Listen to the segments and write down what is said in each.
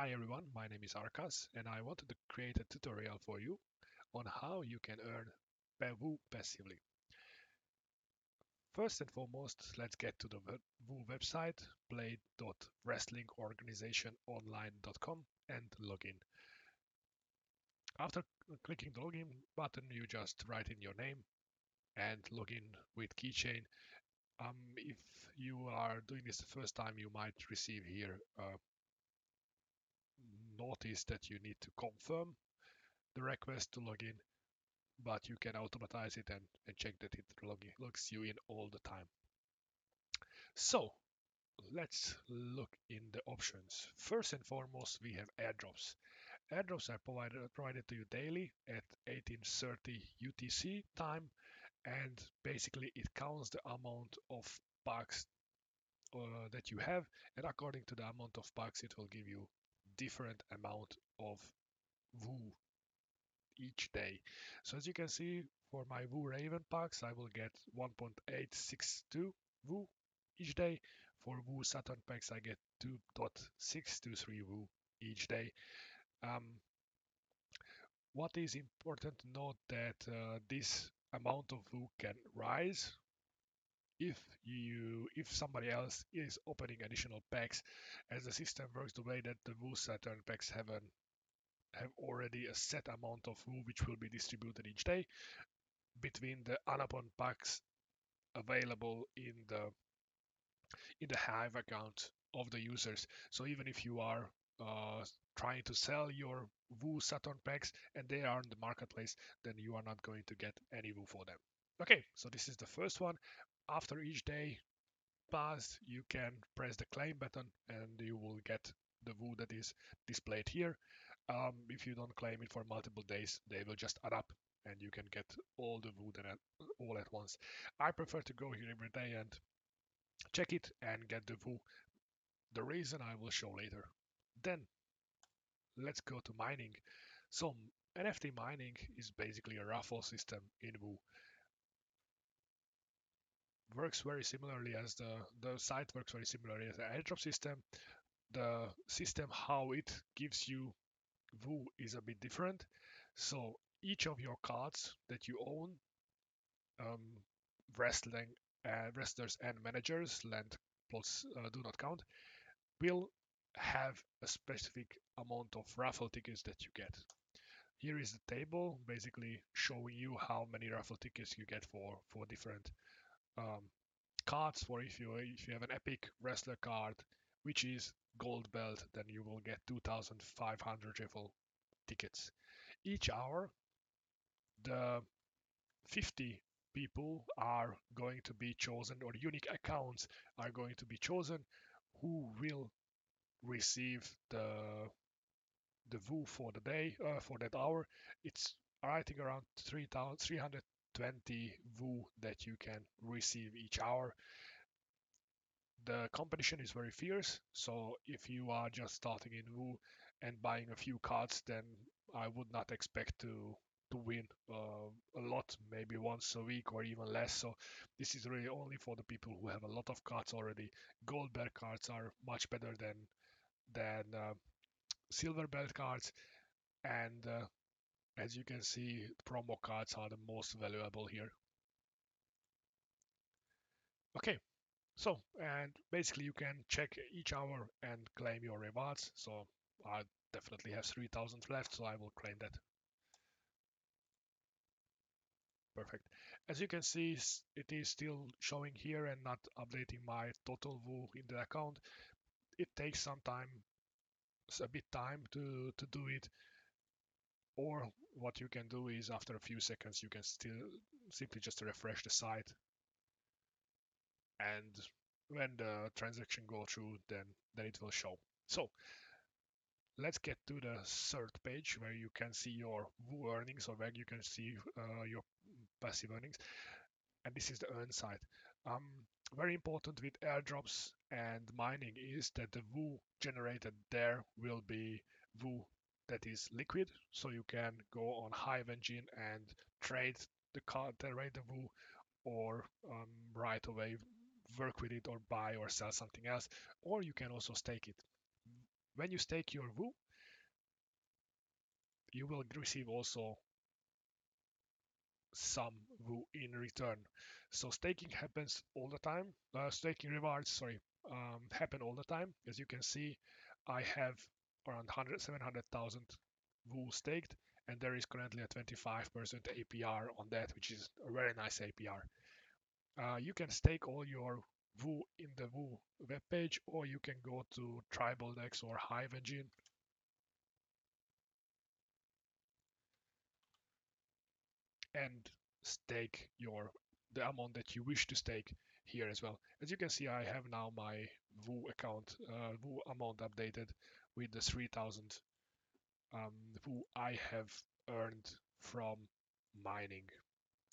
Hi everyone, my name is Arkas and I wanted to create a tutorial for you on how you can earn WOO passively. First and foremost, let's get to the WOO website, play.wrestlingorganizationonline.com and login. After clicking the login button, you just write in your name and login with keychain. Um, if you are doing this the first time, you might receive here notice that you need to confirm the request to log in, but you can automatize it and, and check that it log logs you in all the time. So let's look in the options. First and foremost, we have airdrops. Airdrops are provided, provided to you daily at 1830 UTC time, and basically it counts the amount of bucks uh, that you have, and according to the amount of bucks, it will give you different amount of WOO each day. So as you can see, for my WOO Raven packs, I will get 1.862 WOO each day. For WOO Saturn packs, I get 2.623 WOO each day. Um, what is important to note that uh, this amount of WOO can rise if you if somebody else is opening additional packs as the system works the way that the WOO Saturn packs have an have already a set amount of WOO which will be distributed each day between the Anapon packs available in the in the Hive account of the users. So even if you are uh, trying to sell your WOO Saturn packs and they are in the marketplace, then you are not going to get any WOO for them. Okay, so this is the first one. After each day passed, you can press the claim button and you will get the WOO that is displayed here. Um, if you don't claim it for multiple days, they will just add up and you can get all the WOO at, all at once. I prefer to go here every day and check it and get the WOO. The reason I will show later. Then let's go to mining. So NFT mining is basically a raffle system in WOO works very similarly as the, the site works very similarly as the airdrop system. The system, how it gives you WOO is a bit different. So each of your cards that you own, um, wrestling, uh, wrestlers and managers, land plus uh, do not count, will have a specific amount of raffle tickets that you get. Here is the table basically showing you how many raffle tickets you get for, for different um, cards for if you if you have an epic wrestler card which is gold belt then you will get 2500 raffle tickets. Each hour the 50 people are going to be chosen or unique accounts are going to be chosen who will receive the the WOO for the day uh, for that hour. It's I think around 3,000, 300 20 WOO that you can receive each hour. The competition is very fierce, so if you are just starting in WOO and buying a few cards, then I would not expect to to win uh, a lot, maybe once a week or even less. So this is really only for the people who have a lot of cards already. Gold belt cards are much better than than uh, silver belt cards, and uh, as you can see, promo cards are the most valuable here. Okay, so and basically you can check each hour and claim your rewards. So I definitely have 3000 left, so I will claim that. Perfect. As you can see, it is still showing here and not updating my total WOO in the account. It takes some time, a bit time to, to do it or what you can do is after a few seconds you can still simply just refresh the site. And when the transaction go through then then it will show. So let's get to the third page where you can see your WOO earnings or where you can see uh, your passive earnings. And this is the earn side. Um, very important with airdrops and mining is that the WOO generated there will be WOO that is liquid, so you can go on Hive Engine and trade the card, trade the WOO, or um, right away work with it or buy or sell something else, or you can also stake it. when you stake your WOO, you will receive also some WOO in return. So staking happens all the time. Uh, staking rewards, sorry, um, happen all the time. As you can see, I have around 100, 700,000 WOO staked, and there is currently a 25% APR on that, which is a very nice APR. Uh, you can stake all your WOO in the WOO webpage, or you can go to Tribal TribalDex or Hive Engine and stake your the amount that you wish to stake here as well. As you can see, I have now my WOO account, uh, WOO amount updated with the 3000 um, WOO I have earned from mining.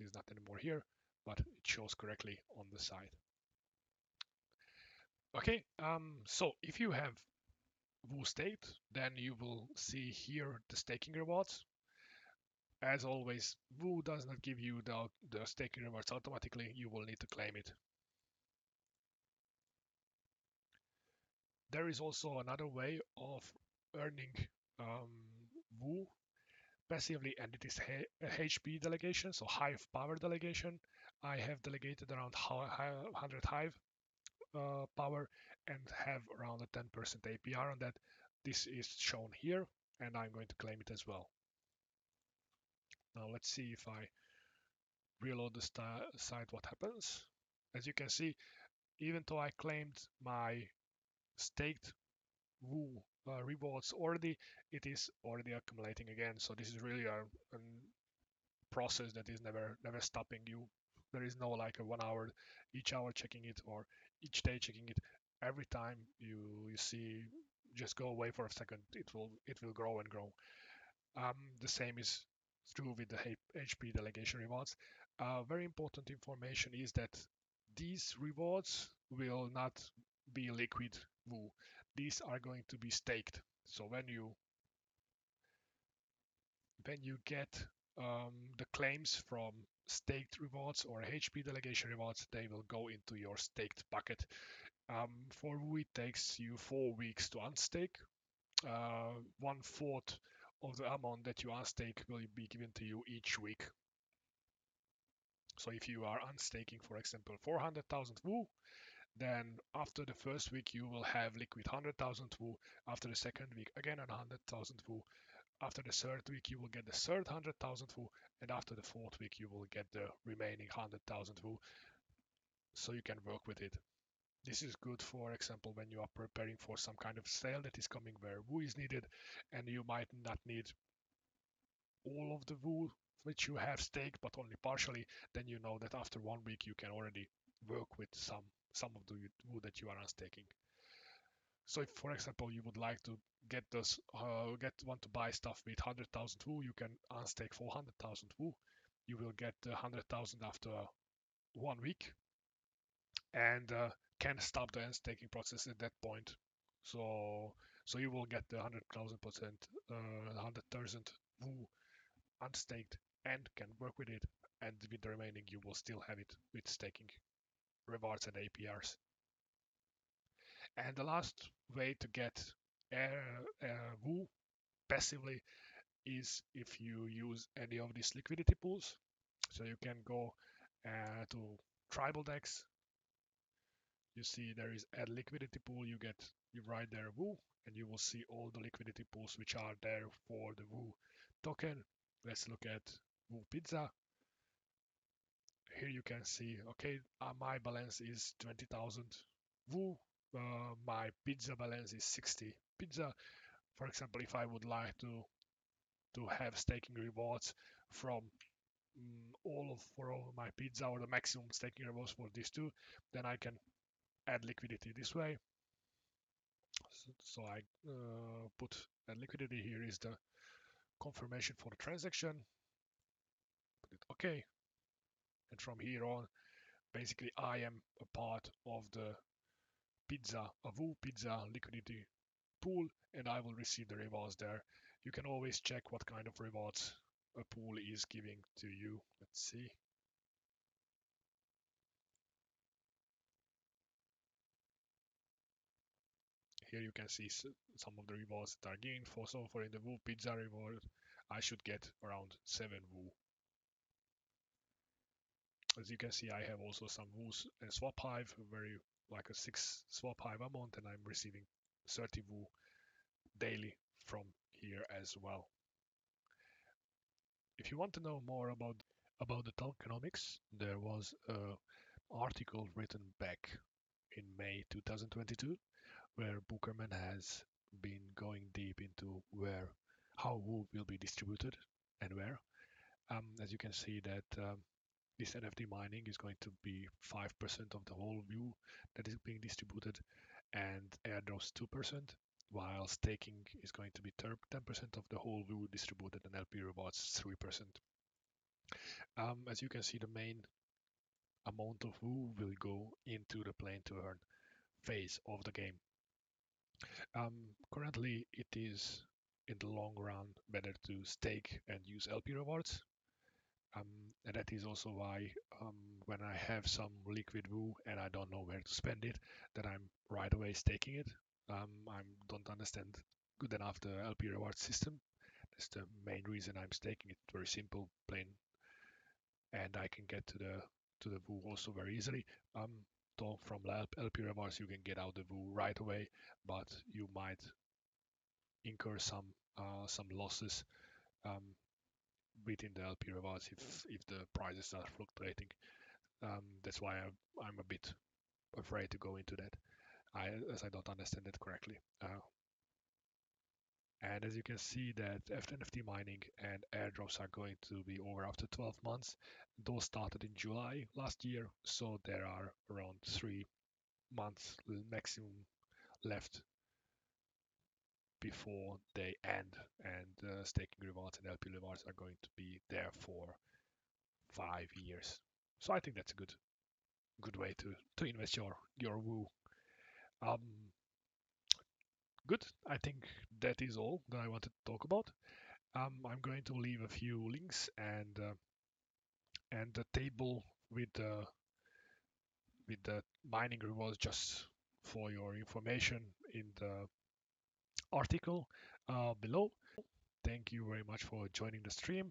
It is not anymore here, but it shows correctly on the side. Okay, um, so if you have WOO State, then you will see here the staking rewards as always, WOO does not give you the, the staking rewards automatically. You will need to claim it. There is also another way of earning um, WOO passively, and it is a HP delegation, so Hive power delegation. I have delegated around 100 Hive uh, power and have around a 10% APR on that. This is shown here, and I'm going to claim it as well. Now let's see if I reload the site what happens. As you can see, even though I claimed my staked WOO uh, rewards already, it is already accumulating again. So this is really a, a process that is never never stopping you. There is no like a one hour, each hour checking it or each day checking it. Every time you you see, just go away for a second, it will it will grow and grow. Um, the same is true with the HP delegation rewards. Uh, very important information is that these rewards will not be liquid WOO. These are going to be staked. So when you when you get um, the claims from staked rewards or HP delegation rewards, they will go into your staked bucket. Um, for WOO, it takes you four weeks to unstake. Uh, one fourth of the amount that you unstake will be given to you each week. So if you are unstaking, for example, 400,000 WOO, then after the first week you will have liquid 100,000 WOO. After the second week, again 100,000 WOO. After the third week, you will get the third 100,000 WOO, and after the fourth week, you will get the remaining 100,000 WOO. So you can work with it. This is good, for example, when you are preparing for some kind of sale that is coming where WOO is needed and you might not need all of the WOO which you have staked but only partially, then you know that after one week you can already work with some some of the WOO that you are unstaking. So if, for example, you would like to get this, uh, get want to buy stuff with 100,000 WOO, you can unstake 400,000 WOO. You will get 100,000 after one week, and uh, can stop the unstaking process at that point. So so you will get the 100,000 percent, uh, 100,000 WOO unstaked and can work with it. And with the remaining, you will still have it with staking rewards and APRs. And the last way to get uh, uh, WOO passively is if you use any of these liquidity pools. So you can go uh, to TribalDex you see there is a liquidity pool you get you write there WOO and you will see all the liquidity pools which are there for the WOO token let's look at WOO pizza here you can see okay uh, my balance is 20,000 WOO uh, my pizza balance is 60 pizza for example if I would like to to have staking rewards from um, all of for all of my pizza or the maximum staking rewards for these two then I can add liquidity this way. So, so I uh, put add liquidity here is the confirmation for the transaction. Put it OK. And from here on, basically I am a part of the pizza, a WOO pizza liquidity pool, and I will receive the rewards there. You can always check what kind of rewards a pool is giving to you. Let's see. here you can see some of the rewards that are gained for so for in the Woo Pizza reward I should get around 7 Woo. As you can see I have also some Woos and Swap Hive, very like a 6 Swap Hive amount and I'm receiving 30 Woo daily from here as well. If you want to know more about about the tokenomics, there was an article written back in May 2022 where Bookerman has been going deep into where how Woo will be distributed and where. Um, as you can see that um, this NFT mining is going to be 5% of the whole Woo that is being distributed and airdrops 2%, while staking is going to be 10% of the whole Woo distributed and LP rewards 3%. Um, as you can see, the main amount of Woo will go into the play to earn phase of the game. Um, currently, it is in the long run better to stake and use LP rewards. Um, and that is also why um, when I have some liquid Woo and I don't know where to spend it, that I'm right away staking it. Um, I don't understand good enough the LP reward system. That's the main reason I'm staking it. Very simple, plain, and I can get to the to the Woo also very easily. Um, though from LP rewards you can get out the Woo right away, but you might incur some uh, some losses um, within the LP rewards if if the prices are fluctuating. Um, that's why I'm, I'm a bit afraid to go into that, I, as I don't understand it correctly. Uh, and as you can see that NFT mining and airdrops are going to be over after 12 months. Those started in July last year, so there are around three months maximum left before they end and uh, staking and LP rewards are going to be there for five years. So I think that's a good good way to, to invest your your Woo. Um, good. I think that is all that I wanted to talk about. Um, I'm going to leave a few links and uh, and the table with the with the mining rewards just for your information in the article uh, below. Thank you very much for joining the stream.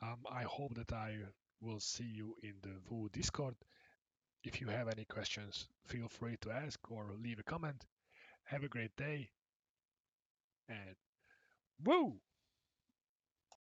Um, I hope that I will see you in the Woo Discord. If you have any questions, feel free to ask or leave a comment. Have a great day and woo!